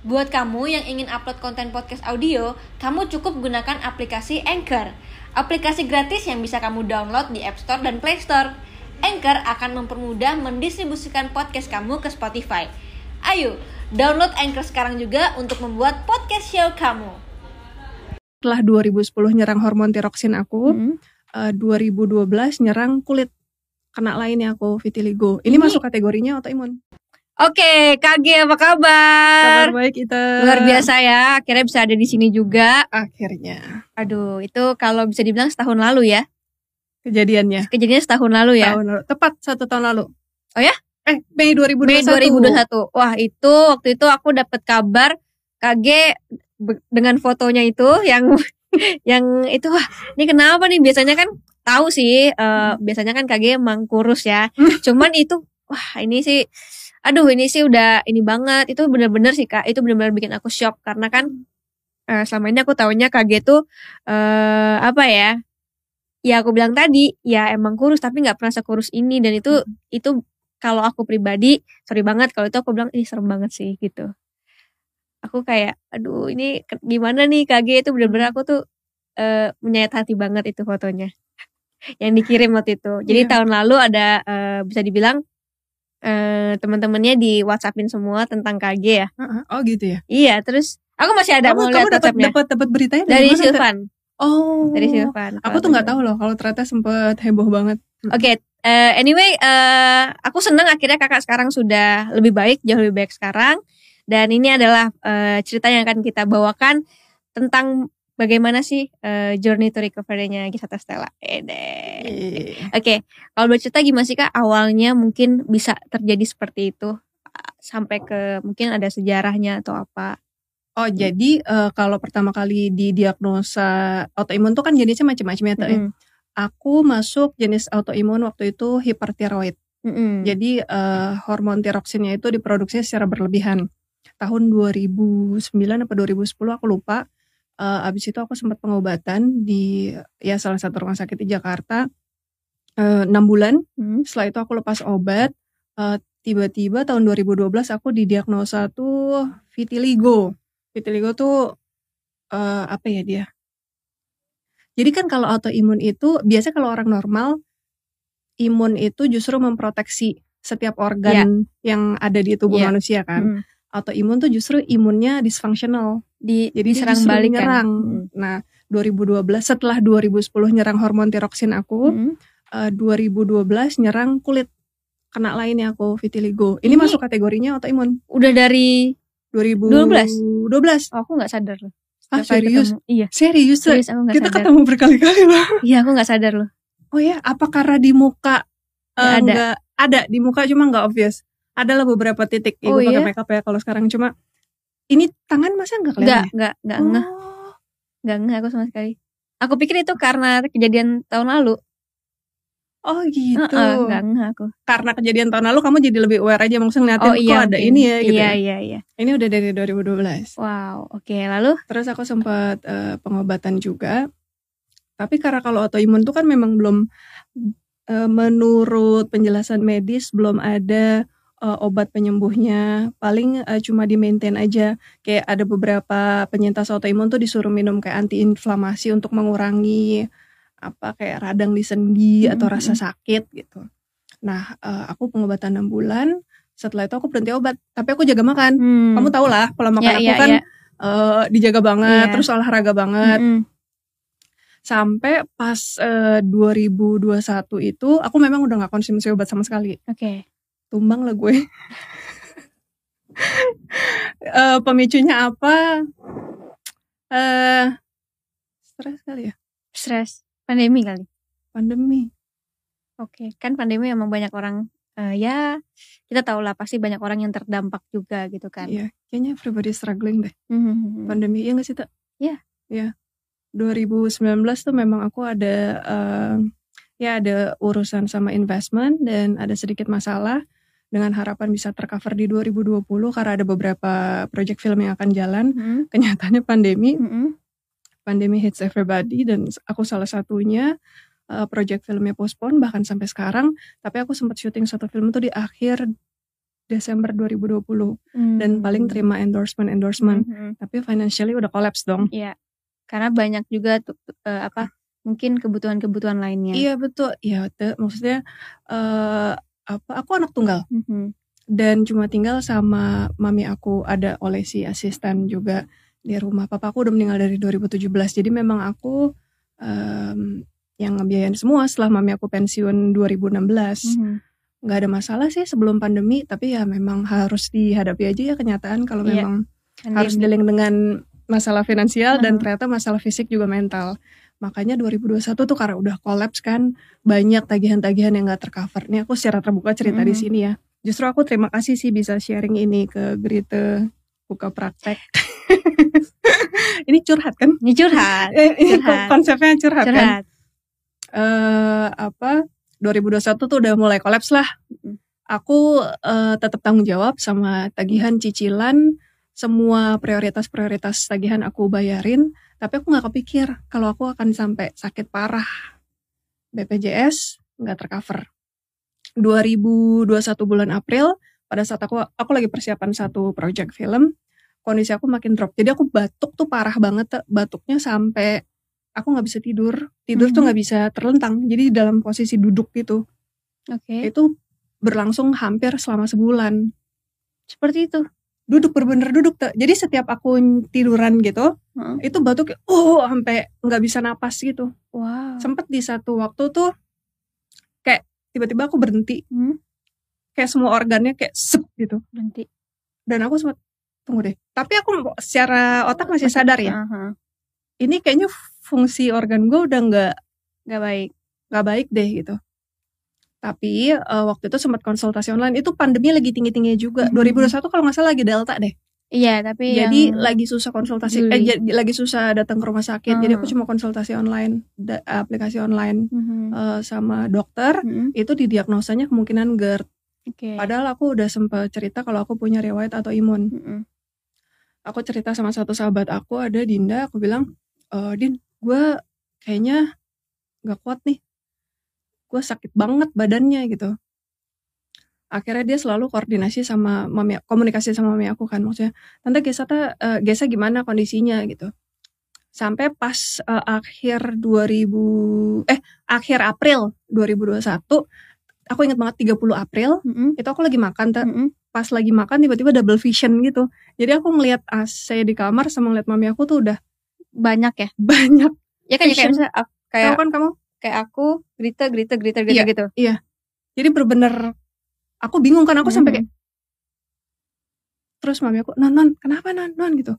Buat kamu yang ingin upload konten podcast audio, kamu cukup gunakan aplikasi Anchor. Aplikasi gratis yang bisa kamu download di App Store dan Play Store. Anchor akan mempermudah mendistribusikan podcast kamu ke Spotify. Ayo, download Anchor sekarang juga untuk membuat podcast show kamu. Setelah 2010 nyerang hormon tiroksin aku, Hmm. eh, 2012 nyerang kulit kena lainnya aku vitiligo. Ini Ini- masuk kategorinya autoimun. Oke, KG apa Kabar kabar? baik kita. Luar biasa ya, akhirnya bisa ada di sini juga. Akhirnya Aduh, itu kalau bisa dibilang setahun lalu ya. kejadiannya. Kejadiannya setahun lalu ya. Tahun lalu. Tepat satu tahun lalu. Oh ya? Eh Mei 2021. Mei 2021. Wah, itu waktu itu aku dapat kabar KG dengan fotonya itu yang yang itu wah, ini kenapa nih? Biasanya kan tahu sih, eh, biasanya kan KG emang kurus ya. Cuman itu wah, ini sih aduh, ini sih udah ini banget. Itu bener-bener sih Kak, itu bener-bener bikin aku shock karena kan eh, selama ini aku taunya KG tuh eh apa ya? Ya aku bilang tadi, ya emang kurus tapi nggak pernah sekurus ini dan itu itu kalau aku pribadi sorry banget kalau itu aku bilang ini serem banget sih gitu aku kayak aduh ini gimana nih KG itu bener-bener aku tuh eh menyayat hati banget itu fotonya yang dikirim waktu itu jadi Iya. tahun lalu ada eh, bisa dibilang eh teman-temannya di WhatsAppin semua tentang KG ya Heeh. Oh gitu ya. iya terus aku masih ada kamu mau kamu lihat dapat dapat dapat beritanya dari mana? Silvan Oh. dari Silvan Aku tuh nggak tahu loh kalau ternyata sempet heboh banget. Oke, eh, anyway, eh, aku senang akhirnya kakak sekarang sudah lebih baik, jauh lebih baik sekarang. Dan ini adalah eh, cerita yang akan kita bawakan tentang bagaimana sih eh, journey to recovery-nya Gisata Stella. Ede. Iya. Oke, kalau bercerita gimana sih kak awalnya mungkin bisa terjadi seperti itu sampai ke mungkin ada sejarahnya atau apa? Oh jadi eh, kalau pertama kali didiagnosa autoimun tuh kan jenisnya macam-macam ya. Mm-mm. Aku masuk jenis autoimun waktu itu hipertiroid. Mm-mm. Jadi eh, hormon tiroksinnya itu diproduksi secara berlebihan. Tahun 2009 atau 2010 aku lupa. Eh, abis itu aku sempat pengobatan di ya salah satu rumah sakit di Jakarta eh, enam bulan. Mm. Setelah itu aku lepas obat. Eh, tiba-tiba tahun 2012 aku didiagnosa tuh vitiligo. Vitiligo tuh eh, apa ya dia? Jadi kan kalau autoimun itu biasa kalau orang normal imun itu justru memproteksi setiap organ yang ada di tubuh Iya. manusia kan. Mm. Autoimun tuh justru imunnya dysfunctional. Di, Jadi diserang justru balik kan? Nah, 2012 setelah 2010 nyerang hormon tiroksin aku, Mm. eh, 2012 nyerang kulit kena lainnya aku vitiligo. Ini, Ini- masuk kategorinya autoimun. Udah dari 2012. 12. oh, aku nggak sadar loh. Ah, serius? ketemu. Iya. Serius? Serius aku gak Kita sadar. ketemu berkali-kali loh. Iya aku gak sadar loh. Oh ya, apa karena di muka Nggak ada. nggak ada di muka cuma nggak obvious. Adalah beberapa titik. Ya, Oh, pakai iya? makeup ya kalau sekarang cuma ini tangan masa nggak Enggak, kelihatan? enggak, enggak ya? ngeh, Oh. enggak ngeh aku sama sekali. Aku pikir itu karena kejadian tahun lalu. Oh gitu. Heeh, enggak ngeh aku. Karena kejadian tahun lalu kamu jadi lebih aware aja maksudnya ngeliatin Oh iya, kok ada mungkin. ini ya gitu. Iya, ya. iya, iya. Ini udah dari 2012. Wow, oke. Lalu Terus aku sempat eh, pengobatan juga. Tapi karena kalau autoimun tuh kan memang belum eh, menurut penjelasan medis belum ada eh, obat penyembuhnya. Paling eh, cuma di maintain aja. Kayak ada beberapa penyintas autoimun tuh disuruh minum kayak antiinflamasi untuk mengurangi apa kayak radang di sendi Mm, atau mm, rasa sakit gitu. Nah, eh, aku pengobatan 6 bulan. Setelah itu aku berhenti obat, tapi aku jaga makan. hmm. Kamu tau lah, pola makan Ya, aku ya, kan ya. eh, dijaga banget, Iya. terus olahraga banget. Mm-mm. Sampai pas eh, 2021 itu aku memang udah nggak konsumsi obat sama sekali. Oke. Tumbang lah gue. Eh, pemicunya apa? Eh stres kali ya, Stres. Pandemi kali. pandemi. Oke, kan pandemi emang banyak orang eh, ya kita tahu lah pasti banyak orang yang terdampak juga gitu kan. Iya, kayaknya everybody struggling deh. Mhm. Pandemi iya gak sih, Tak? Iya. Iya. 2019 tuh memang aku ada eh, ya ada urusan sama investment dan ada sedikit masalah dengan harapan bisa tercover di 2020 karena ada beberapa project film yang akan jalan. Mhm. Kenyataannya pandemi, Mhm. pandemi hits everybody dan aku salah satunya eh, project filmnya postpone bahkan sampai sekarang. Tapi aku sempat syuting satu film tuh di akhir Desember 2020 dan Hmm. paling terima endorsement endorsement. Mhm. Tapi financially udah collapse dong. Iya. Karena banyak juga tuh eh, apa mungkin kebutuhan-kebutuhan lainnya. Iya betul. Iya, maksudnya eh apa? Aku anak tunggal Mhm. dan cuma tinggal sama mami aku ada oleh si asisten juga di rumah. Papa aku udah meninggal dari 2017. Jadi memang aku em, yang ngebiayain semua setelah mami aku pensiun 2016. Mhm. nggak ada masalah sih sebelum pandemi tapi ya memang harus dihadapi aja ya kenyataan kalau Iya. memang Pandemi. harus dealing dengan masalah finansial dan Mhm. ternyata masalah fisik juga mental makanya 2021 tuh karena udah kolaps kan banyak tagihan-tagihan yang nggak tercover ini aku secara terbuka cerita di sini ya justru aku terima kasih sih bisa sharing ini ke Grite buka praktek ini curhat kan Ini curhat. Eh, ini Curhat. konsepnya curhat, kan curhat. eh apa 2021 tuh udah mulai kolaps lah. Aku eh, tetap tanggung jawab sama tagihan cicilan semua prioritas-prioritas tagihan aku bayarin, tapi aku nggak kepikir kalau aku akan sampai sakit parah. BPJS nggak tercover. 2021 bulan April pada saat aku aku lagi persiapan satu project film, kondisi aku makin drop. Jadi aku batuk tuh parah banget, batuknya sampai aku nggak bisa tidur. Tidur tuh Mhm. nggak bisa terlentang. Jadi dalam posisi duduk gitu. Oke. Itu berlangsung hampir selama sebulan. Seperti itu. Duduk bener-bener duduk Teh. Jadi setiap aku tiduran gitu, Heeh. itu batuk oh sampai nggak bisa napas gitu. Wow. Sempet di satu waktu tuh kayak tiba-tiba aku berhenti. Hmm, Kayak semua organnya kayak sep gitu. berhenti. Dan aku sempat tunggu deh. Tapi aku secara otak masih sadar ya. Aha. Ini kayaknya fungsi organ gue udah nggak Gak baik. nggak baik deh gitu. Tapi eh, waktu itu sempat konsultasi online itu pandemi lagi tinggi-tingginya juga. Mhm. 2021 kalau nggak salah lagi delta deh. Iya, tapi Jadi yang lagi susah konsultasi Juli. eh jadi lagi susah datang ke rumah sakit. Jadi aku Mhm. cuma konsultasi online, da- aplikasi online Mhm. eh, sama dokter. Mhm. Itu didiagnosanya kemungkinan GERD. Oke. Padahal aku udah sempat cerita kalau aku punya riwayat atau imun. Mhm. Aku cerita sama satu sahabat aku ada Dinda, aku bilang, "Eh, Din, gue kayaknya nggak kuat nih. Gue sakit banget badannya gitu. Akhirnya dia selalu koordinasi sama mami, komunikasi sama mami aku kan maksudnya, tante Gesa ta- eh, Gesa gimana kondisinya gitu. Sampai pas eh, akhir 2000 eh akhir April 2021 aku ingat banget 30 April Mhm. itu aku lagi makan Teh. Mhm. pas lagi makan tiba-tiba double vision gitu. Jadi aku ngelihat AC di kamar sama ngeliat mami aku tuh udah Banyak ya. banyak. Ya kan ya, kayak Vision. misalnya Tahu kayak kan kamu? Kayak aku Grita Grita Grita Grita Iya. gitu. Jadi bener-bener aku bingung kan aku sampai Mhm. kayak terus mami aku non non kenapa non non gitu.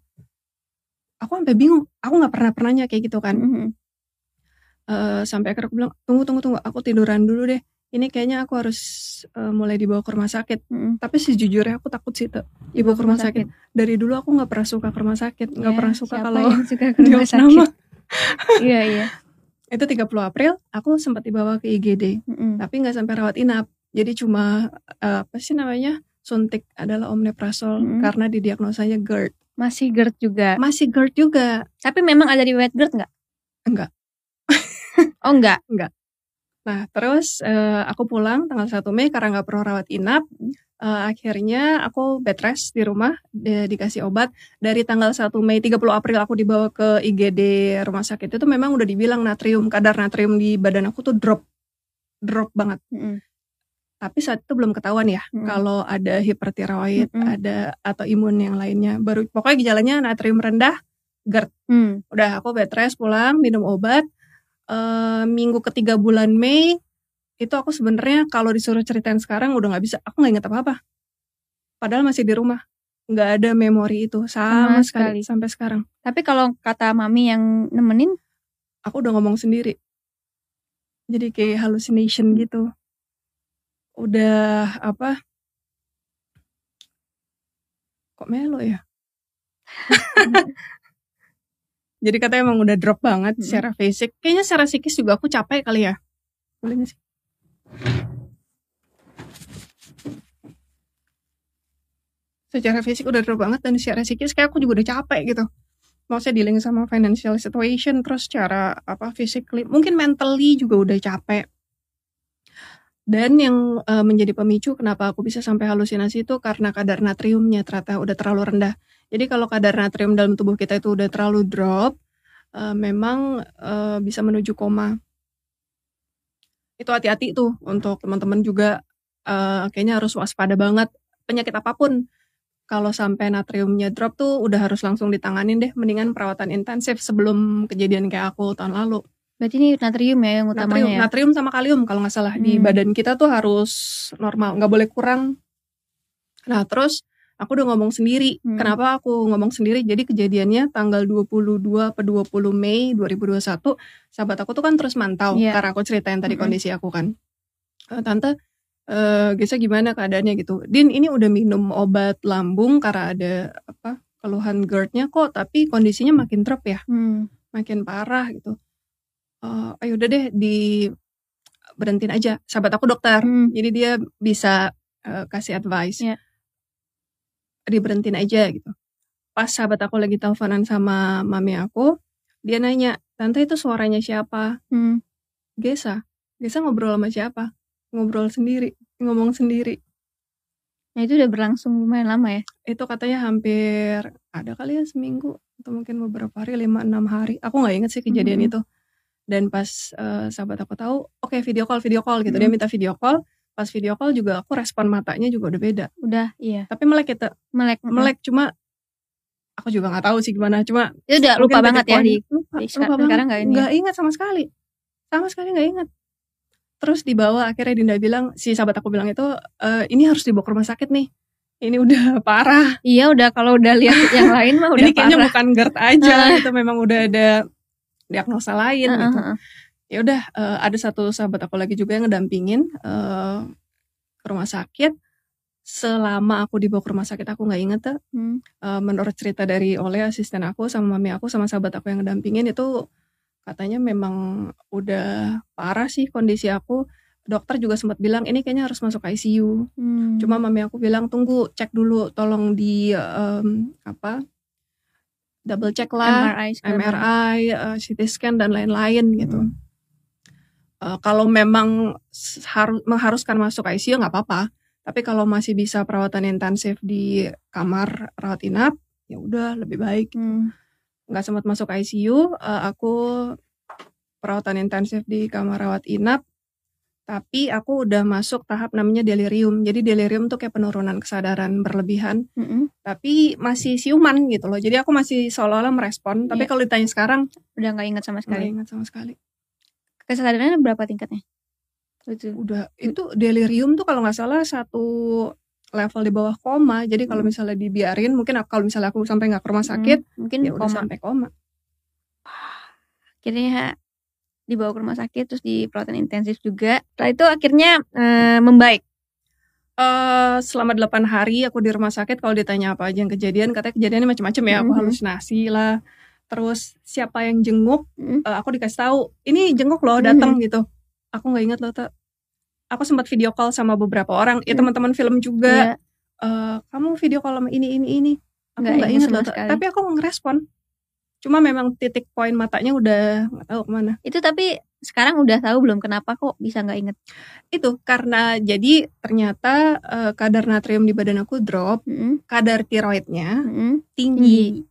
Aku sampai bingung. Aku nggak pernah pernahnya kayak gitu kan. Mhm. Eh, sampai akhirnya aku bilang tunggu tunggu tunggu aku tiduran dulu deh. Ini kayaknya aku harus eh, mulai dibawa ke rumah sakit. Mhm. Tapi sejujurnya aku takut sih tuh dibawa ke rumah sakit. Dari dulu aku nggak pernah suka ke rumah sakit. Nggak Ya, pernah suka kalau suka ke rumah sakit. Iya iya. Itu 30 April aku sempat dibawa ke IGD. Mhm. tapi nggak sampai rawat inap jadi cuma eh, apa sih namanya suntik adalah omeprazole Mm. karena didiagnosanya GERD Masih GERD juga. masih GERD juga Tapi memang ada riwayat GERD nggak? Enggak. oh enggak. nah terus eh, aku pulang tanggal 1 Mei karena nggak perlu rawat inap. Eh, akhirnya aku bed rest di rumah di- dikasih obat dari tanggal 1 Mei 30 April aku dibawa ke IGD rumah sakit itu memang udah dibilang natrium kadar natrium di badan aku tuh drop drop banget Mhm. tapi saat itu belum ketahuan ya Mm. kalau ada hipertiroid, Mm-mm. ada atau imun yang lainnya. Baru pokoknya gejalanya natrium rendah, GERD. Hmm. Udah aku bed rest pulang minum obat. Eh, minggu ketiga bulan Mei itu aku sebenarnya kalau disuruh ceritain sekarang udah nggak bisa. Aku nggak inget apa-apa. Padahal masih di rumah. nggak ada memori itu sama, Sama sekali sekali. sampai sekarang. Tapi kalau kata mami yang nemenin, Aku udah ngomong sendiri. Jadi kayak hallucination gitu. Udah apa? Kok melo ya? Jadi katanya emang udah drop banget secara fisik. Kayaknya secara psikis juga aku capek kali ya. Boleh gak sih? Secara fisik udah drop banget dan secara psikis kayak aku juga udah capek gitu. Maksudnya dealing sama financial situation terus secara apa physically mungkin mentally juga udah capek. Dan yang uh, menjadi pemicu kenapa aku bisa sampai halusinasi itu karena kadar natriumnya ternyata udah terlalu rendah. Jadi kalau kadar natrium dalam tubuh kita itu udah terlalu drop, uh, memang uh, bisa menuju koma. Itu hati-hati tuh untuk teman-teman juga uh, kayaknya harus waspada banget penyakit apa pun. Kalau sampai natriumnya drop tuh udah harus langsung ditanganin deh, mendingan perawatan intensif sebelum kejadian kayak aku tahun lalu. Berarti ini natrium ya yang utamanya natrium, ya? Natrium sama kalium kalau nggak salah hmm. di badan kita tuh harus normal, nggak boleh kurang. Nah terus aku udah ngomong sendiri. Hmm. Kenapa aku ngomong sendiri? Jadi kejadiannya tanggal 22 ke 20 Mei 2021, sahabat aku tuh kan terus mantau yeah. karena aku ceritain tadi hmm. kondisi aku kan. Uh, Tante, uh, Gesa gimana keadaannya gitu. Din ini udah minum obat lambung karena ada apa keluhan GERD-nya kok, tapi kondisinya makin drop ya, hmm. makin parah gitu. Uh, ayo udah deh di berhentiin aja. Sahabat aku dokter, hmm. jadi dia bisa uh, kasih advice. Yeah diberhentiin aja gitu. Pas sahabat aku lagi teleponan sama mami aku, dia nanya, tante itu suaranya siapa? Hmm. Gesa. Gesa ngobrol sama siapa? Ngobrol sendiri, ngomong sendiri. Nah itu udah berlangsung lumayan lama ya? Itu katanya hampir ada kali ya seminggu atau mungkin beberapa hari, lima enam hari. Aku nggak inget sih kejadian hmm. itu. Dan pas uh, sahabat aku tahu, oke okay, video call, video call gitu. Hmm. Dia minta video call pas video call juga aku respon matanya juga udah beda. Udah, iya. Tapi melek kita. Melek. Melek cuma aku juga nggak tahu sih gimana. Cuma ya udah lupa banget ya di, lupa, di lupa banget. sekarang nggak ini. Nggak ingat sama sekali. Sama sekali nggak ingat. Terus dibawa akhirnya Dinda bilang si sahabat aku bilang itu e, ini harus dibawa ke rumah sakit nih. Ini udah parah. Iya udah kalau udah lihat yang lain mah udah ini kayaknya parah. bukan GERD aja itu memang udah ada diagnosa lain uh, gitu. Uh, uh ya udah uh, ada satu sahabat aku lagi juga yang ngedampingin uh, ke rumah sakit selama aku dibawa ke rumah sakit aku nggak inget tuh hmm. uh, menurut cerita dari oleh asisten aku sama mami aku sama sahabat aku yang ngedampingin itu katanya memang udah parah sih kondisi aku. Dokter juga sempat bilang ini kayaknya harus masuk ICU hmm. cuma mami aku bilang tunggu cek dulu tolong di um, apa double check lah MRI, MRI uh, CT scan dan lain-lain gitu. Hmm. Uh, kalau memang harus mengharuskan masuk ICU nggak apa-apa. Tapi kalau masih bisa perawatan intensif di kamar rawat inap ya udah lebih baik hmm. Nggak sempat masuk ICU uh, eh, aku perawatan intensif di kamar rawat inap tapi aku udah masuk tahap namanya delirium jadi delirium tuh kayak penurunan kesadaran berlebihan mm -hmm. tapi masih siuman gitu loh jadi aku masih seolah-olah merespon yeah. tapi iya. kalau ditanya sekarang udah nggak ingat sama sekali ingat sama sekali kesadarannya berapa tingkatnya? Itu. Udah itu delirium tuh kalau nggak salah satu level di bawah koma. Jadi kalau hmm. misalnya dibiarin, mungkin kalau misalnya aku sampai nggak ke rumah hmm, sakit, hmm, mungkin ya udah sampai koma. Akhirnya dibawa ke rumah sakit, terus di perawatan intensif juga. Setelah itu akhirnya uh, membaik. Uh, selama 8 hari aku di rumah sakit kalau ditanya apa aja yang kejadian katanya kejadiannya macam-macam ya mm -hmm. aku halusinasi lah terus siapa yang jenguk mm. uh, aku dikasih tahu ini jenguk loh datang mm. gitu aku nggak ingat loh tuh aku sempat video call sama beberapa orang mm. ya teman-teman film juga yeah. uh, kamu video call sama ini ini ini aku nggak ingat loh tapi aku ngerespon cuma memang titik poin matanya udah nggak tahu ke mana itu tapi sekarang udah tahu belum kenapa kok bisa nggak inget itu karena jadi ternyata uh, kadar natrium di badan aku drop mm -hmm. kadar tiroidnya mm -hmm. tinggi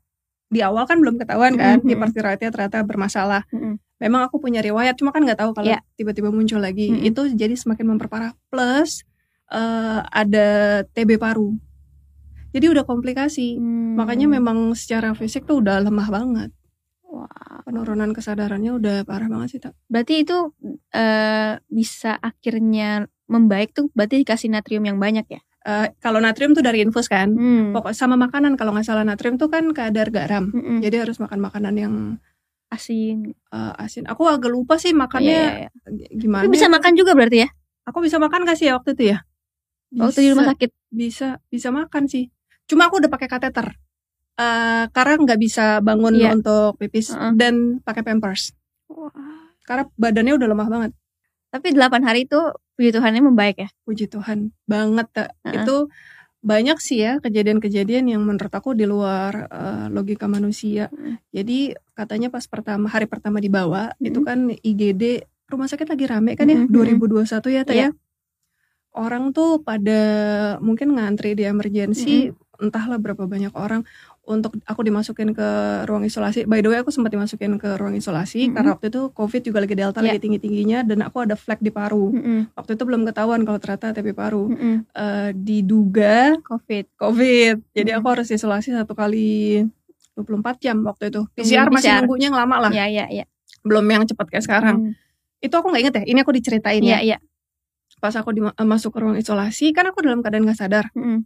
di awal kan belum ketahuan kan mm -hmm. hipertiroidnya ternyata bermasalah. Mm -hmm. Memang aku punya riwayat, cuma kan nggak tahu kalau yeah. tiba-tiba muncul lagi. Mm -hmm. Itu jadi semakin memperparah. Plus uh, ada TB paru. Jadi udah komplikasi. Mm. Makanya memang secara fisik tuh udah lemah banget. Wow. Penurunan kesadarannya udah parah banget sih tak. Berarti itu uh, bisa akhirnya membaik tuh berarti dikasih natrium yang banyak ya? Uh, kalau natrium tuh dari infus kan, hmm. pokok sama makanan kalau nggak salah natrium tuh kan kadar garam, hmm. jadi harus makan makanan yang asin. Uh, asin. Aku agak lupa sih makannya yeah, yeah, yeah. gimana. Tapi bisa makan juga berarti ya? Aku bisa makan gak sih ya waktu itu ya? Bisa, waktu di rumah sakit? Bisa, bisa makan sih. Cuma aku udah pakai kateter. Uh, karena nggak bisa bangun yeah. untuk pipis uh -uh. dan pakai pampers. Wah. Karena badannya udah lemah banget. Tapi 8 hari itu puji Tuhannya membaik ya? Puji Tuhan banget. Uh -uh. Itu banyak sih ya kejadian-kejadian yang menurut aku di luar uh, logika manusia. Uh. Jadi katanya pas pertama hari pertama dibawa uh. itu kan IGD rumah sakit lagi rame kan ya -huh. 2021 ya Teh yeah. ya. orang tuh pada mungkin ngantri di emergency entahlah berapa banyak orang untuk aku dimasukin ke ruang isolasi. By the way aku sempat dimasukin ke ruang isolasi Mm-mm. karena waktu itu COVID juga lagi delta Iya. lagi tinggi-tingginya dan aku ada flek di paru. Mm-mm. Waktu itu belum ketahuan kalau ternyata TB paru. Mm-mm. Eh, diduga Covid. COVID. Jadi Mm. aku harus isolasi satu kali 24 jam waktu itu. PCR Tungguin masih PCR. nunggunya yang lama lah. Ya ya ya. Belum yang cepat kayak sekarang. Mm. Itu aku nggak inget ya. Ini aku diceritain Iya ya. iya. Pas aku di, masuk ke ruang isolasi kan aku dalam keadaan nggak sadar. Mm-mm.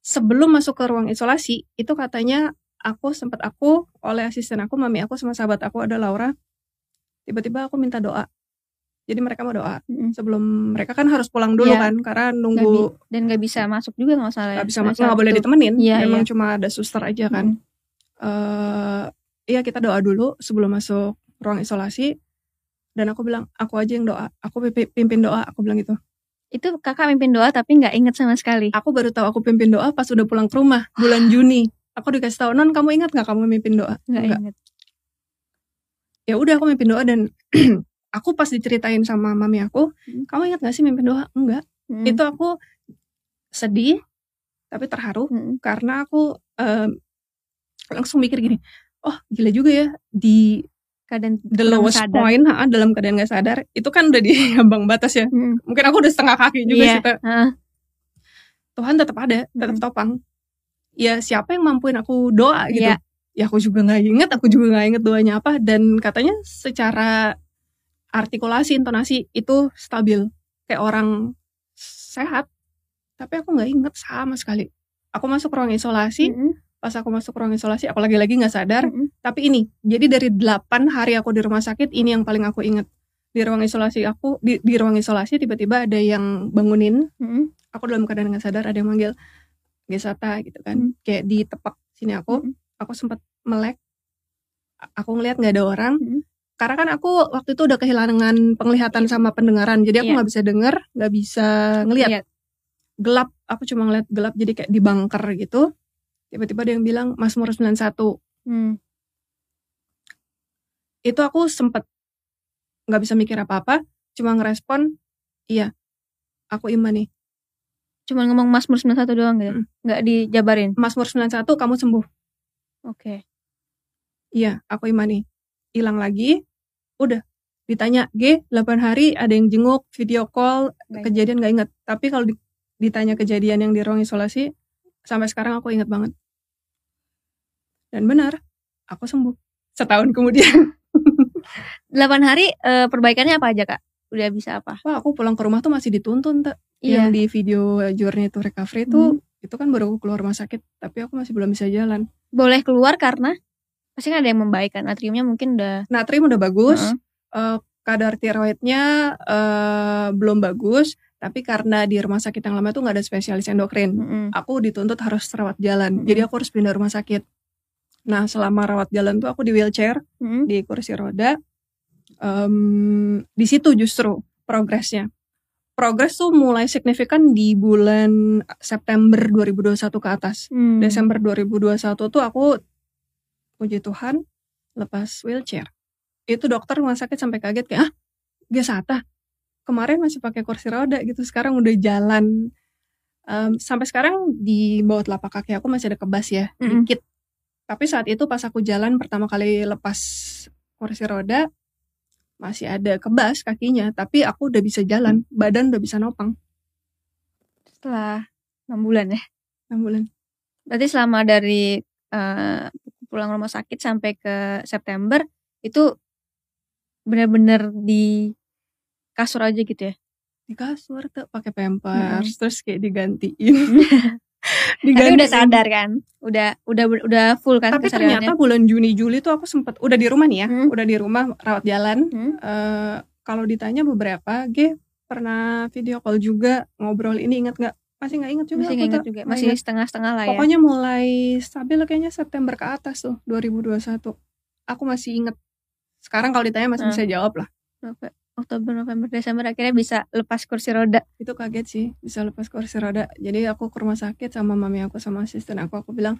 Sebelum masuk ke ruang isolasi itu katanya aku sempat aku oleh asisten aku mami aku sama sahabat aku ada Laura tiba-tiba aku minta doa jadi mereka mau doa Mm-mm. sebelum mereka kan harus pulang dulu Iya. kan karena nunggu bi- dan nggak bisa masuk juga nggak salah ya. nggak bisa masuk nggak boleh ditemenin Iya, memang iya. cuma ada suster aja kan Mm. eh iya kita doa dulu sebelum masuk ruang isolasi dan aku bilang aku aja yang doa aku pimpin doa aku bilang gitu Itu kakak mimpin doa tapi nggak inget sama sekali. aku baru tahu aku pimpin doa pas udah pulang ke rumah bulan Juni aku dikasih tahu non kamu ingat nggak kamu mimpin doa Nggak Nggak. inget. ya udah aku mimpin doa dan aku pas diceritain sama mami aku Hmm. kamu ingat gak sih mimpin doa enggak Mm. itu aku sedih tapi terharu Mm. karena aku em, langsung mikir gini oh gila juga ya di Keadaan the lowest sadar. point ha, dalam keadaan gak sadar itu kan udah di ambang batas ya Mm. mungkin aku udah setengah kaki juga Iya. sih. Heeh. Tuhan tetap ada tetap Mm. topang ya siapa yang mampuin aku doa gitu Iya. ya aku juga nggak inget aku juga nggak inget doanya apa dan katanya secara artikulasi intonasi itu stabil kayak orang sehat tapi aku nggak inget sama sekali aku masuk ruang isolasi Mm-mm. Pas aku masuk ruang isolasi aku lagi-lagi nggak sadar Mm-mm. tapi ini jadi dari 8 hari aku di rumah sakit ini yang paling aku inget di ruang isolasi aku di, di ruang isolasi tiba-tiba ada yang bangunin Mm-mm. aku dalam keadaan nggak sadar ada yang manggil Gesata gitu kan Hmm. kayak di tepak sini aku Mm-mm. aku sempat melek aku ngeliat nggak ada orang Mm-mm. karena kan aku waktu itu udah kehilangan penglihatan sama pendengaran jadi aku Iya. nggak bisa denger nggak bisa ngeliat Lihat. gelap aku cuma ngeliat gelap jadi kayak di bunker gitu tiba-tiba ada yang bilang Mazmur 91 Mm. itu aku sempet nggak bisa mikir apa-apa cuma ngerespon iya aku iman nih Cuma ngomong Mazmur 91 doang gitu. Mm. Nggak dijabarin. Mazmur 91 kamu sembuh Oke. Iya, aku imani. Hilang lagi, udah. Ditanya, G, 8 hari ada yang jenguk, video call, Nggak kejadian gak inget. Tapi kalau di- ditanya kejadian yang di ruang isolasi, sampai sekarang aku inget banget. Dan benar, aku sembuh. Setahun kemudian. 8 hari eh, perbaikannya apa aja, Kak? Udah bisa apa? Wah, aku pulang ke rumah tuh masih dituntun. Yang Iya. di video journey to recovery tuh, itu kan baru aku keluar rumah sakit. Tapi aku masih belum bisa jalan. Boleh keluar karena pasti kan ada yang membaikkan. Natriumnya mungkin udah Natrium udah bagus, Heeh. eh, kadar tiroidnya eh, belum bagus, tapi karena di rumah sakit yang lama tuh nggak ada spesialis endokrin, Mm-mm. aku dituntut harus rawat jalan. Mm-mm. Jadi aku harus pindah rumah sakit. Nah selama rawat jalan tuh aku di wheelchair, Mm-mm. di kursi roda. Em, di situ justru progresnya. Progres tuh mulai signifikan di bulan September 2021 ke atas. Hmm. Desember 2021 tuh aku puji Tuhan lepas wheelchair. Itu dokter rumah sakit sampai kaget kayak ah Gesata kemarin masih pakai kursi roda gitu sekarang udah jalan Em, sampai sekarang di bawah telapak kaki aku masih ada kebas ya Mm-mm. dikit. Tapi saat itu pas aku jalan pertama kali lepas kursi roda masih ada kebas kakinya tapi aku udah bisa jalan badan udah bisa nopang Setelah 6 bulan ya. 6 bulan. Berarti selama dari eh, pulang rumah sakit sampai ke September itu benar-benar di kasur aja gitu ya. di kasur tuh pakai pampers terus kayak digantiin Tapi udah sadar kan? Udah udah udah full kan tapi ternyata bulan Juni Juli tuh aku sempet udah di rumah nih ya Hmm. udah di rumah rawat jalan Hmm? Eh, kalau ditanya beberapa G pernah video call juga ngobrol ini ingat nggak masih nggak ingat juga Masih aku nggak ingat tuh. juga. Masih setengah-setengah lah ya. pokoknya mulai stabil kayaknya September ke atas tuh 2021 aku masih inget sekarang kalau ditanya masih Hmm. bisa jawab lah Nove- Oktober, November, Desember akhirnya bisa lepas kursi roda. itu kaget sih bisa lepas kursi roda jadi aku ke rumah sakit sama mami aku sama asisten aku aku bilang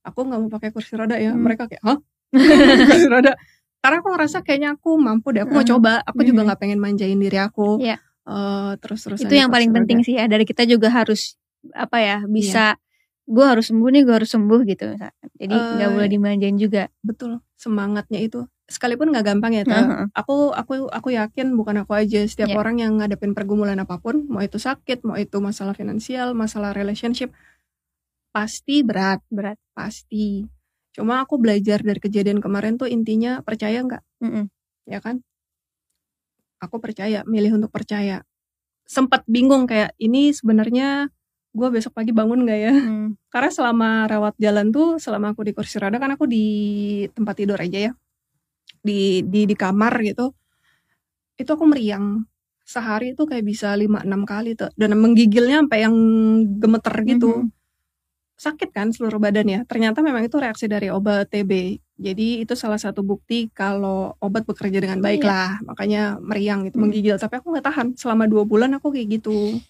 aku nggak mau pakai kursi roda ya Hmm. mereka kayak hah kursi roda karena aku ngerasa kayaknya aku mampu deh aku mau Hmm. coba aku juga Hmm. nggak pengen manjain diri aku Iya. uh, terus terus itu yang paling penting sih ya dari kita juga harus apa ya bisa gue harus sembuh nih gue harus sembuh gitu jadi nggak Eh, boleh dimanjain juga betul semangatnya itu sekalipun nggak gampang ya Ta. Heeh. aku aku aku yakin bukan aku aja setiap Iya. orang yang ngadepin pergumulan apa pun mau itu sakit mau itu masalah finansial masalah relationship pasti berat berat pasti cuma aku belajar dari kejadian kemarin tuh intinya percaya nggak Mm-mm. ya kan aku percaya milih untuk percaya sempat bingung kayak ini sebenarnya gue besok pagi bangun nggak ya Hmm. karena selama rawat jalan tuh selama aku di kursi roda kan aku di tempat tidur aja ya di di di kamar gitu itu aku meriang. Sehari itu kayak bisa 5-6 kali tuh. Dan menggigilnya sampai yang gemeter gitu. Mhm. sakit kan seluruh badan ya. Ternyata memang itu reaksi dari obat TB jadi itu salah satu bukti kalau obat bekerja dengan baik Iya. lah. Makanya meriang gitu Hmm. menggigil. Tapi aku nggak tahan. Selama dua bulan aku kayak gitu.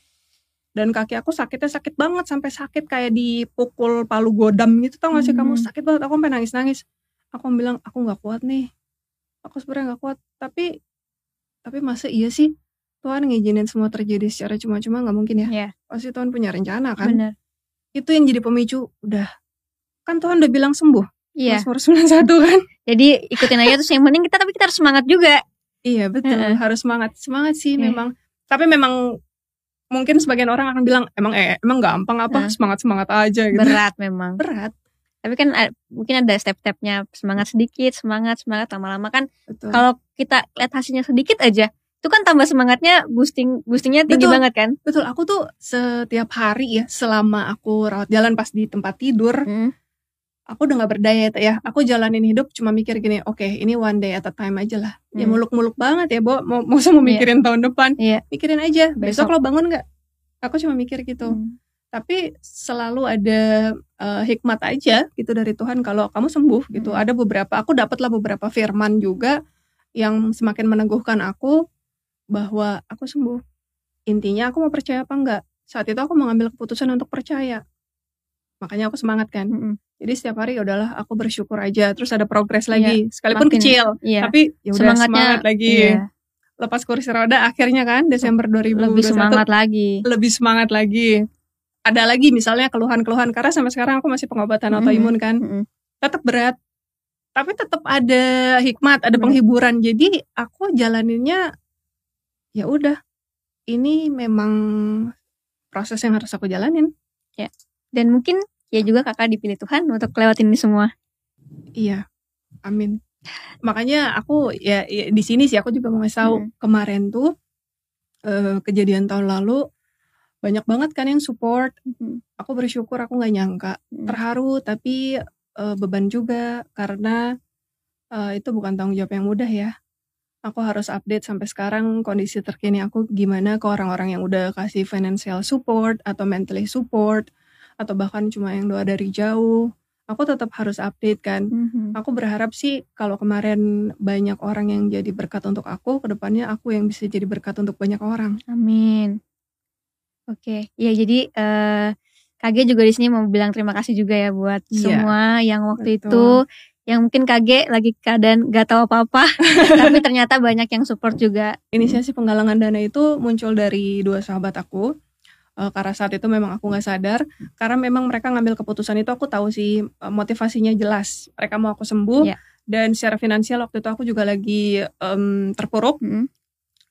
Dan kaki aku sakitnya sakit banget. Sampai sakit kayak dipukul palu godam gitu. Tau gak sih? Kamu Hmm. sakit banget. Aku sampai nangis nangis aku bilang aku nggak kuat nih aku sebenarnya nggak kuat. Tapi tapi masa iya sih? Tuhan ngizinin semua terjadi secara cuma-cuma nggak mungkin ya? Iya. pasti Tuhan punya rencana kan? Benar. Itu yang jadi pemicu. Udah. Kan Tuhan udah bilang sembuh. Iya. Mazmur 91 kan? Jadi ikutin aja terus yang penting kita tapi kita harus semangat juga. Iya betul. Heeh. harus semangat. Semangat sih Iya. memang. Tapi memang mungkin sebagian orang akan bilang emang eh emang gampang apa? Heeh. semangat semangat aja gitu. Berat memang. Berat tapi kan a- mungkin ada step-stepnya semangat sedikit semangat semangat lama-lama kan betul kalau kita lihat hasilnya sedikit aja itu kan tambah semangatnya boosting boostingnya tinggi Betul. banget kan betul aku tuh setiap hari ya selama aku rawat jalan pas di tempat tidur Mm. aku udah nggak berdaya ya, ya aku jalanin hidup cuma mikir gini oke ini one day at a time aja lah ya Hmm. muluk-muluk banget ya Bo mau mau Iya. mikirin tahun depan Iya. mikirin aja besok, Besok. lo bangun nggak aku cuma mikir gitu Mm. Tapi selalu ada eh, hikmat aja gitu dari Tuhan kalau kamu sembuh gitu. Hmm. ada beberapa aku dapatlah beberapa firman juga yang semakin meneguhkan aku bahwa aku sembuh. Intinya aku mau percaya apa enggak? Saat itu aku mengambil keputusan untuk percaya. Makanya aku semangat kan. Mm-mm. jadi setiap hari udahlah aku bersyukur aja. Terus ada progres lagi. Sekalipun Makin- kecil iya. tapi ya udah semangat lagi. iya, lepas kursi roda akhirnya kan Desember 2021 lebih semangat lagi. Lebih semangat lagi. Ada lagi misalnya keluhan-keluhan karena sampai sekarang aku masih pengobatan Mhm. autoimun kan, Mm-mm. tetap berat. Tapi tetap ada hikmat, ada Bener. penghiburan. Jadi aku jalaninnya ya udah. Ini memang proses yang harus aku jalanin. dan mungkin ya juga kakak dipilih Tuhan untuk lewatin ini semua Iya. Amin. Makanya aku ya, ya di sini sih aku juga mau tahu Mhm. kemarin tuh eh, kejadian tahun lalu banyak banget kan yang support. Aku bersyukur aku nggak nyangka Mm. terharu tapi eh, beban juga karena eh, itu bukan tanggung jawab yang mudah ya. Aku harus update sampai sekarang kondisi terkini aku gimana ke orang-orang yang udah kasih financial support atau mentally support atau bahkan cuma yang doa dari jauh. Aku tetap harus update kan. Mhm. Aku berharap sih kalau kemarin banyak orang yang jadi berkat untuk aku, ke depannya aku yang bisa jadi berkat untuk banyak orang. Amin. Oke, ya jadi eh KG juga di sini mau bilang terima kasih juga ya buat Iya, semua yang waktu betul. itu yang mungkin KG lagi keadaan gak tahu apa-apa, tapi ternyata banyak yang support juga. Inisiasi penggalangan dana itu muncul dari dua sahabat aku. Eh, karena saat itu memang aku nggak sadar, karena memang mereka ngambil keputusan itu aku tahu sih eh, motivasinya jelas. Mereka mau aku sembuh Iya. dan secara finansial waktu itu aku juga lagi em, terpuruk. Mm.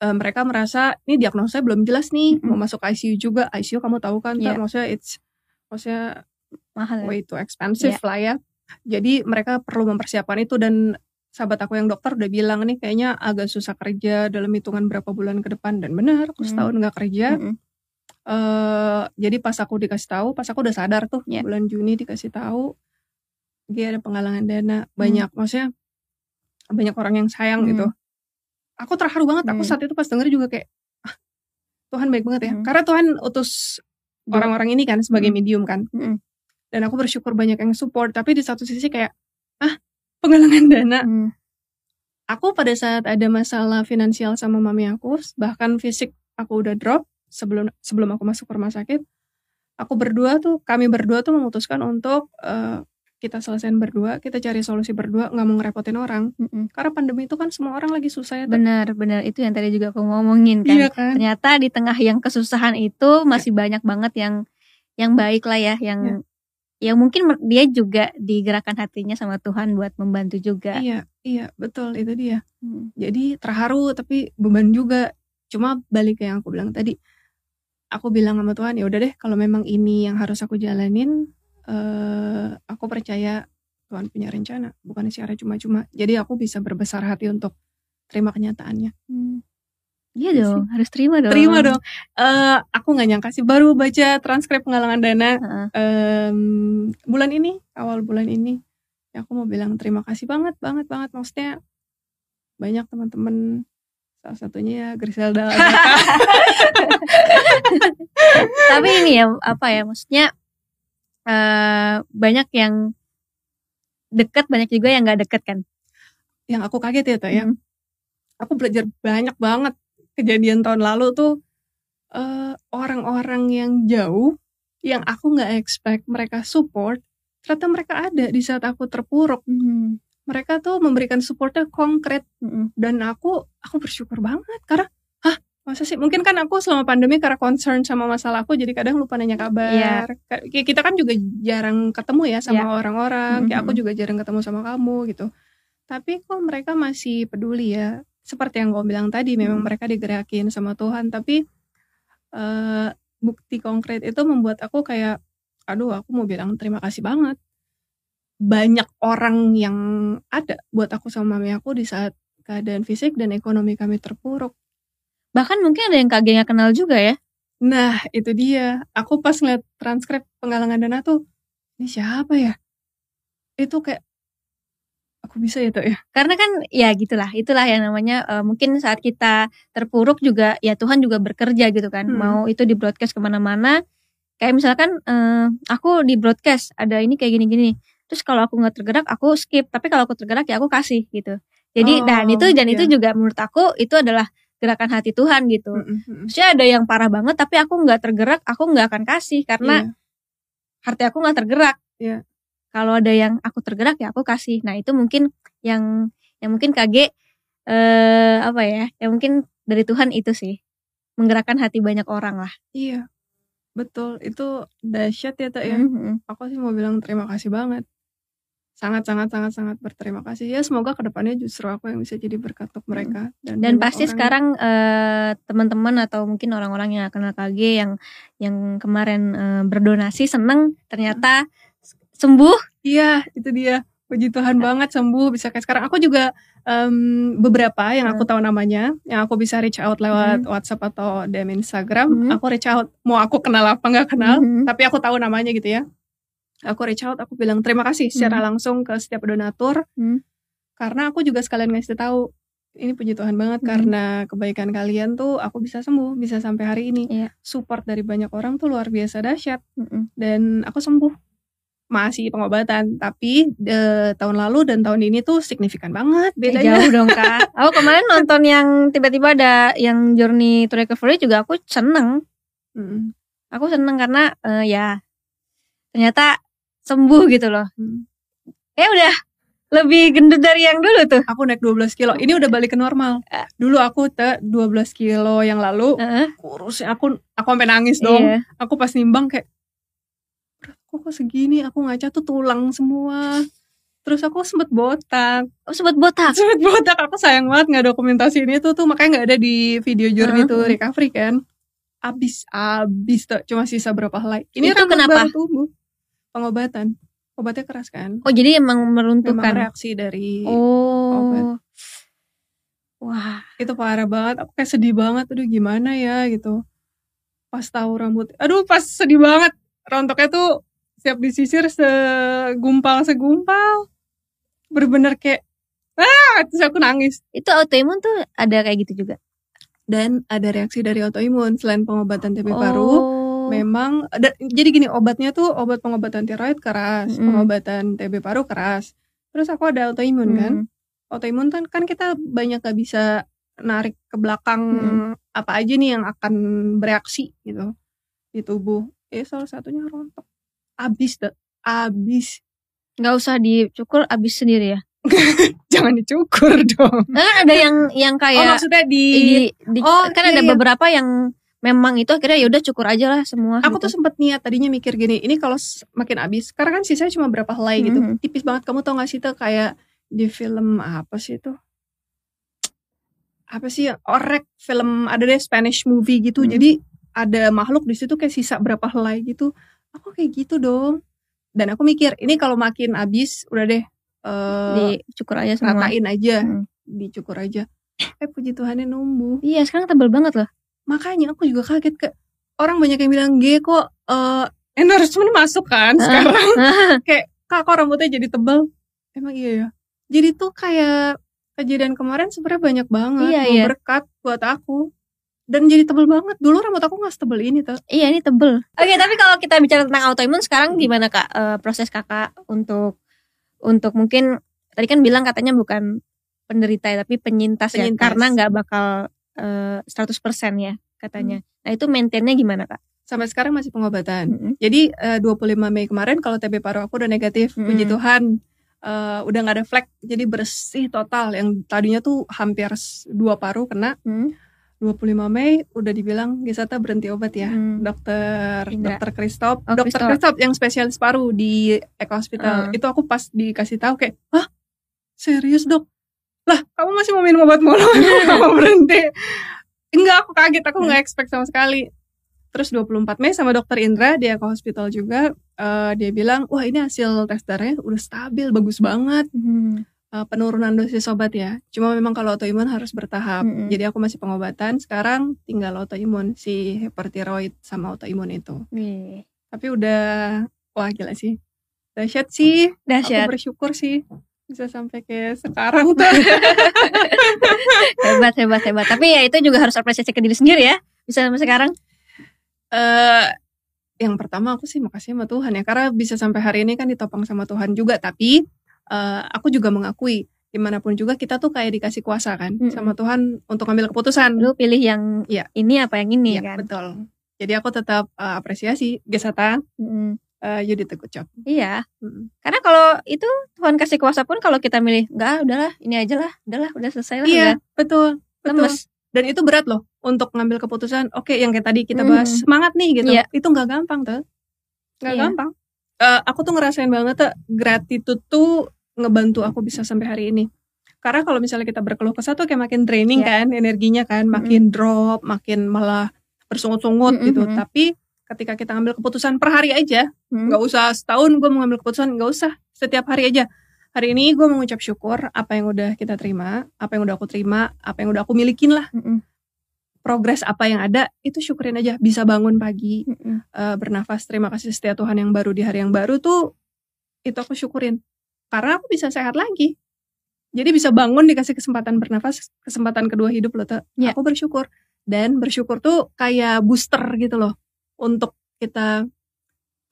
Eh, mereka merasa ini diagnosa belum jelas nih, Mm-mm. mau masuk ICU juga. ICU kamu tahu kan. Tar, maksudnya it's maksudnya Mahal. ya? way too expensive lah ya. Jadi mereka perlu mempersiapkan itu dan sahabat aku yang dokter udah bilang nih kayaknya agak susah kerja dalam hitungan berapa bulan ke depan dan benar aku Hmm. setahun nggak kerja. Mm-mm. eh jadi pas aku dikasih tahu, pas aku udah sadar tuh Iya. bulan Juni dikasih tahu dia ada penggalangan dana banyak maksudnya banyak orang yang sayang Hmm. gitu. Aku terharu banget. Aku Hmm. saat itu pas denger juga kayak ah Tuhan baik banget ya. Hmm. Karena Tuhan utus orang-orang ini kan sebagai Hmm. medium kan Mm-mm. dan aku bersyukur banyak yang support tapi di satu sisi kayak ah penggalangan dana Mm. aku pada saat ada masalah finansial sama mami aku bahkan fisik aku udah drop sebelum sebelum aku masuk rumah sakit aku berdua tuh kami berdua tuh memutuskan untuk eh, kita selesaiin berdua, kita cari solusi berdua, nggak mau ngerepotin orang. Mm-mm. Karena pandemi itu kan semua orang lagi susah ya. Benar benar itu yang tadi juga aku ngomongin kan Iya kan? ternyata di tengah yang kesusahan itu masih banyak banget yang yang baik lah ya yang yang mungkin dia juga digerakkan hatinya sama Tuhan buat membantu juga Iya, iya, betul itu dia. Hmm. Jadi terharu tapi beban juga. Cuma balik ke yang aku bilang tadi. Aku bilang sama Tuhan, ya udah deh kalau memang ini yang harus aku jalanin, eh aku percaya Tuhan punya rencana, bukan secara cuma-cuma. Jadi aku bisa berbesar hati untuk terima kenyataannya. Hmm. Iya Iya dong, harus terima dong. Terima dong. Eh aku nggak nyangka sih baru baca transkrip penggalangan dana Heeh. em, bulan ini, awal bulan ini. Ya aku mau bilang terima kasih banget, banget, banget. Maksudnya banyak teman-teman salah satunya ya Griselda. Tapi ini ya apa ya maksudnya eh banyak yang deket, banyak juga yang nggak deket kan. yang aku kaget ya Teh, ya. Hmm. Aku belajar banyak banget kejadian tahun lalu tuh eh, orang-orang yang jauh yang aku nggak expect mereka support ternyata mereka ada di saat aku terpuruk Hmm. mereka tuh memberikan supportnya konkret Mm-mm. dan aku aku bersyukur banget karena masa sih? Mungkin kan aku selama pandemi karena concern sama masalah aku jadi kadang lupa nanya kabar. Iya. Ka- kayak kita kan juga jarang ketemu ya sama orang-orang. Kayak aku juga jarang ketemu sama kamu gitu. Tapi kok mereka masih peduli ya? Seperti yang kau bilang tadi memang Mhm. mereka digerakin sama Tuhan. Tapi eh, bukti konkret itu membuat aku kayak aduh aku mau bilang terima kasih banget. Banyak orang yang ada buat aku sama mami aku di saat keadaan fisik dan ekonomi kami terpuruk. Bahkan mungkin ada yang kagak nggak kenal juga ya. Nah, itu dia. Aku pas ngeliat transkrip penggalangan dana tuh, ini siapa ya? Itu kayak, aku bisa ya tuh ya? Karena kan ya gitulah, itulah yang namanya eh, mungkin saat kita terpuruk juga ya Tuhan juga bekerja gitu kan. Hmm. Mau itu di broadcast ke mana-mana. Kayak misalkan eh, aku di broadcast ada ini kayak gini-gini. Terus kalau aku nggak tergerak aku skip. Tapi kalau aku tergerak ya aku kasih gitu. Jadi Oh, dan itu dan itu iya. juga menurut aku itu adalah gerakan hati Tuhan gitu. Mm-mm. Maksudnya ada yang parah banget tapi aku nggak tergerak, aku nggak akan kasih karena Iya. hati aku nggak tergerak. Iya. Kalau ada yang aku tergerak ya aku kasih. Nah itu mungkin yang yang mungkin KG eh apa ya? Yang mungkin dari Tuhan itu sih menggerakkan hati banyak orang lah. Iya, betul. Itu dahsyat ya tuh ya. Mhm. Aku sih mau bilang terima kasih banget. Sangat, sangat, sangat, sangat berterima kasih. Ya semoga ke depannya justru aku yang bisa jadi berkat untuk mereka. Dan, Dan pasti orang- sekarang eh, teman-teman atau mungkin orang-orang yang kenal KG yang yang kemarin eh, berdonasi seneng ternyata sembuh. Iya, itu dia. Puji Tuhan banget sembuh bisa kayak sekarang. Aku juga em, beberapa yang aku tahu namanya, yang aku bisa reach out lewat WhatsApp atau DM Instagram, Hmm. aku reach out. Mau aku kenal apa nggak kenal, Mhm. tapi aku tahu namanya gitu ya. Aku reach out, aku bilang terima kasih secara langsung ke setiap donatur, Hmm. karena aku juga sekalian ngasih tahu ini puji Tuhan banget Hmm. karena kebaikan kalian tuh aku bisa sembuh, bisa sampai hari ini. Iya. Support dari banyak orang tuh luar biasa dahsyat Mhm. dan aku sembuh masih pengobatan tapi de, tahun lalu dan tahun ini tuh signifikan banget Eh, bedanya jauh dong kak. Aku kemarin nonton yang tiba-tiba ada yang Journey to Recovery juga aku seneng. Mm, Aku seneng karena eh, ya ternyata sembuh gitu loh. mm. Ya udah lebih gendut dari yang dulu tuh. aku naik 12 kilo. Ini udah balik ke normal. Dulu aku te 12 kilo yang lalu Heeh, kurusnya aku aku sampai nangis dong. Iya. aku pas nimbang kayak beratku kok segini? Aku ngaca tuh tulang semua. Terus aku sempet botak. Oh sobat botak. sempet botak. Aku sayang banget nggak dokumentasi ini tuh. Tuh makanya nggak ada di video journey Heeh. tuh recovery kan. Abis abis tuh cuma sisa berapa helai ini Itu kenapa? baru tumbuh pengobatan obatnya keras kan Oh jadi emang memang meruntuhkan. reaksi dari obat. Oh. Wah. itu parah banget aku kayak sedih banget aduh gimana ya gitu pas tahu rambut aduh pas sedih banget rontoknya tuh siap disisir segumpal segumpal bener-bener kayak ah terus aku nangis Itu autoimun tuh ada kayak gitu juga. dan ada reaksi dari autoimun selain pengobatan TB Oh. paru memang ada jadi gini obatnya tuh obat pengobatan tiroid keras Mm-mm. pengobatan TB paru keras terus aku ada autoimun kan Hmm. autoimun kan kan kita banyak gak bisa narik ke belakang Mm. apa aja nih yang akan bereaksi gitu di tubuh eh salah satunya rontok abis deh abis nggak usah dicukur abis sendiri ya Jangan dicukur dong. nah, kan ada yang yang Oh kayak maksudnya di, di, di- Oh, kan iya, ada iya. beberapa yang memang itu akhirnya ya udah cukur aja lah semua aku gitu. tuh sempet niat tadinya mikir gini, ini kalau makin habis, karena kan sisanya cuma berapa helai gitu, Mhm. tipis banget. Kamu tau gak sih tuh kayak di film apa sih itu? Apa sih? Orek film ada deh Spanish movie gitu. Mhm. Jadi ada makhluk di situ kayak sisa berapa helai gitu. Aku kayak gitu dong. Dan aku mikir ini kalau makin habis udah deh eh dicukur aja semua ratain aja, Mhm. dicukur aja. Eh puji Tuhannya numbuh. iya sekarang tebel banget loh Makanya aku juga kaget ke orang banyak yang bilang G kok eh endorsement masuk kan sekarang. kayak kak kok rambutnya jadi tebal. Emang iya ya. Jadi tuh kayak kejadian kemarin sebenarnya banyak banget Iya, iya. berkat buat aku. Dan jadi tebel banget. Dulu rambut aku gak setebel ini tuh. Iya ini tebel. Oke tapi kalau kita bicara tentang autoimun sekarang gimana kak Eh, proses kakak untuk untuk mungkin tadi kan bilang katanya bukan penderita ya, tapi penyintas, ya Penyintas. karena nggak bakal eh, 100% ya katanya. Nah itu maintainnya gimana kak? Sampai sekarang masih pengobatan. Mm-mm. Jadi eh, 25 Mei kemarin kalau TB paru aku udah negatif, Mm-mm. puji Tuhan. eh, udah nggak ada flek, jadi bersih total. Yang tadinya tuh hampir dua paru kena. Hmm. 25 Mei udah dibilang Gisata berhenti obat ya. Hmm. Dokter Indra. Dokter Kristop, Oh, Dokter Kristop. Yang spesialis paru di Eko Hmm. Hospital. Itu aku pas dikasih tahu kayak, "Hah? Serius, Dok?" Lah, kamu masih mau minum obat mulu? Kamu mau berhenti? Enggak, aku kaget, aku nggak expect sama sekali. Terus 24 Mei sama dokter Indra di Eko Hospital juga eh, dia bilang, "Wah, ini hasil tes darahnya udah stabil, bagus banget." Hmm. Eh, penurunan dosis obat ya. Cuma memang kalau autoimun harus bertahap. Mm-mm. Jadi aku masih pengobatan. Sekarang tinggal autoimun si hipertiroid sama autoimun itu. Wih, Tapi udah wah gila sih. Dahsyat sih. Dahsyat. Aku bersyukur sih bisa sampai kayak sekarang tuh. hebat hebat hebat. Tapi ya itu juga harus apresiasi ke diri sendiri ya. Bisa sampai sekarang. eh yang pertama aku sih makasih sama Tuhan ya karena bisa sampai hari ini kan ditopang sama Tuhan juga tapi eh, aku juga mengakui di mana pun juga kita tuh kayak dikasih kuasa kan Mm-mm. sama Tuhan untuk ambil keputusan Lu pilih yang Iya. ini apa yang ini Iya, kan. betul. Jadi aku tetap uh, apresiasi Gesata, Mm. Uh, you did a good job. Iya. Mm. Karena kalau itu Tuhan kasih kuasa pun kalau kita milih enggak udahlah ini aja lah udahlah udah selesai lah Iya, udah betul, betul. lemes. Dan itu berat loh untuk ngambil keputusan. Oke, yang kayak tadi kita bahas semangat nih gitu. Iya. Itu nggak gampang tuh, nggak Iya. gampang. Uh, aku tuh ngerasain banget tuh gratitude tuh ngebantu aku bisa sampai hari ini. Karena kalau misalnya kita berkeluh kesah tuh kayak makin draining Iya. kan energinya kan, makin drop, makin malah bersungut-sungut Mhm, gitu. mhm. Tapi ketika kita ngambil keputusan per hari aja, Hmm. nggak usah setahun gue mau ngambil keputusan nggak usah. Setiap hari aja. Hari ini gue mengucap syukur apa yang udah kita terima apa yang udah aku terima apa yang udah aku milikin lah. Mm-mm. progres apa yang ada itu syukurin aja. Bisa bangun pagi Mm-mm. eh, bernafas terima kasih setia Tuhan yang baru di hari yang baru tuh itu aku syukurin. Karena aku bisa sehat lagi. Jadi bisa bangun dikasih kesempatan bernafas kesempatan kedua hidup loh tuh Ya. aku bersyukur. Dan bersyukur tuh kayak booster gitu loh untuk kita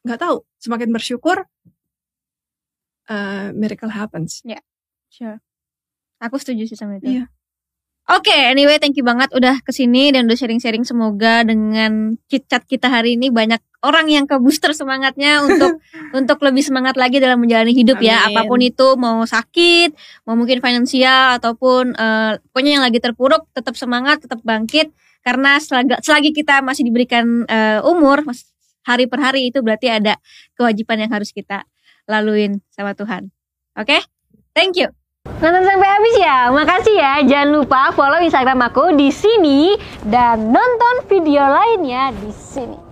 nggak tahu semakin bersyukur uh, miracle happens Sure. Aku setuju sih sama itu. Iya. Oke, anyway, thank you banget udah ke sini dan udah sharing-sharing. Semoga dengan chit-chat kita hari ini banyak orang yang ke booster semangatnya untuk untuk lebih semangat lagi dalam menjalani hidup ya. Amin. Apa pun itu, mau sakit, mau mungkin finansial ataupun eh, pokoknya yang lagi terpuruk, tetap semangat, tetap bangkit. Karena selagi, selagi kita masih diberikan eh, umur, hari per hari itu berarti ada kewajiban yang harus kita laluin sama Tuhan. Oke? Thank you. Nonton sampai habis ya. Makasih ya. Jangan lupa follow Instagram aku di sini dan nonton video lainnya di sini.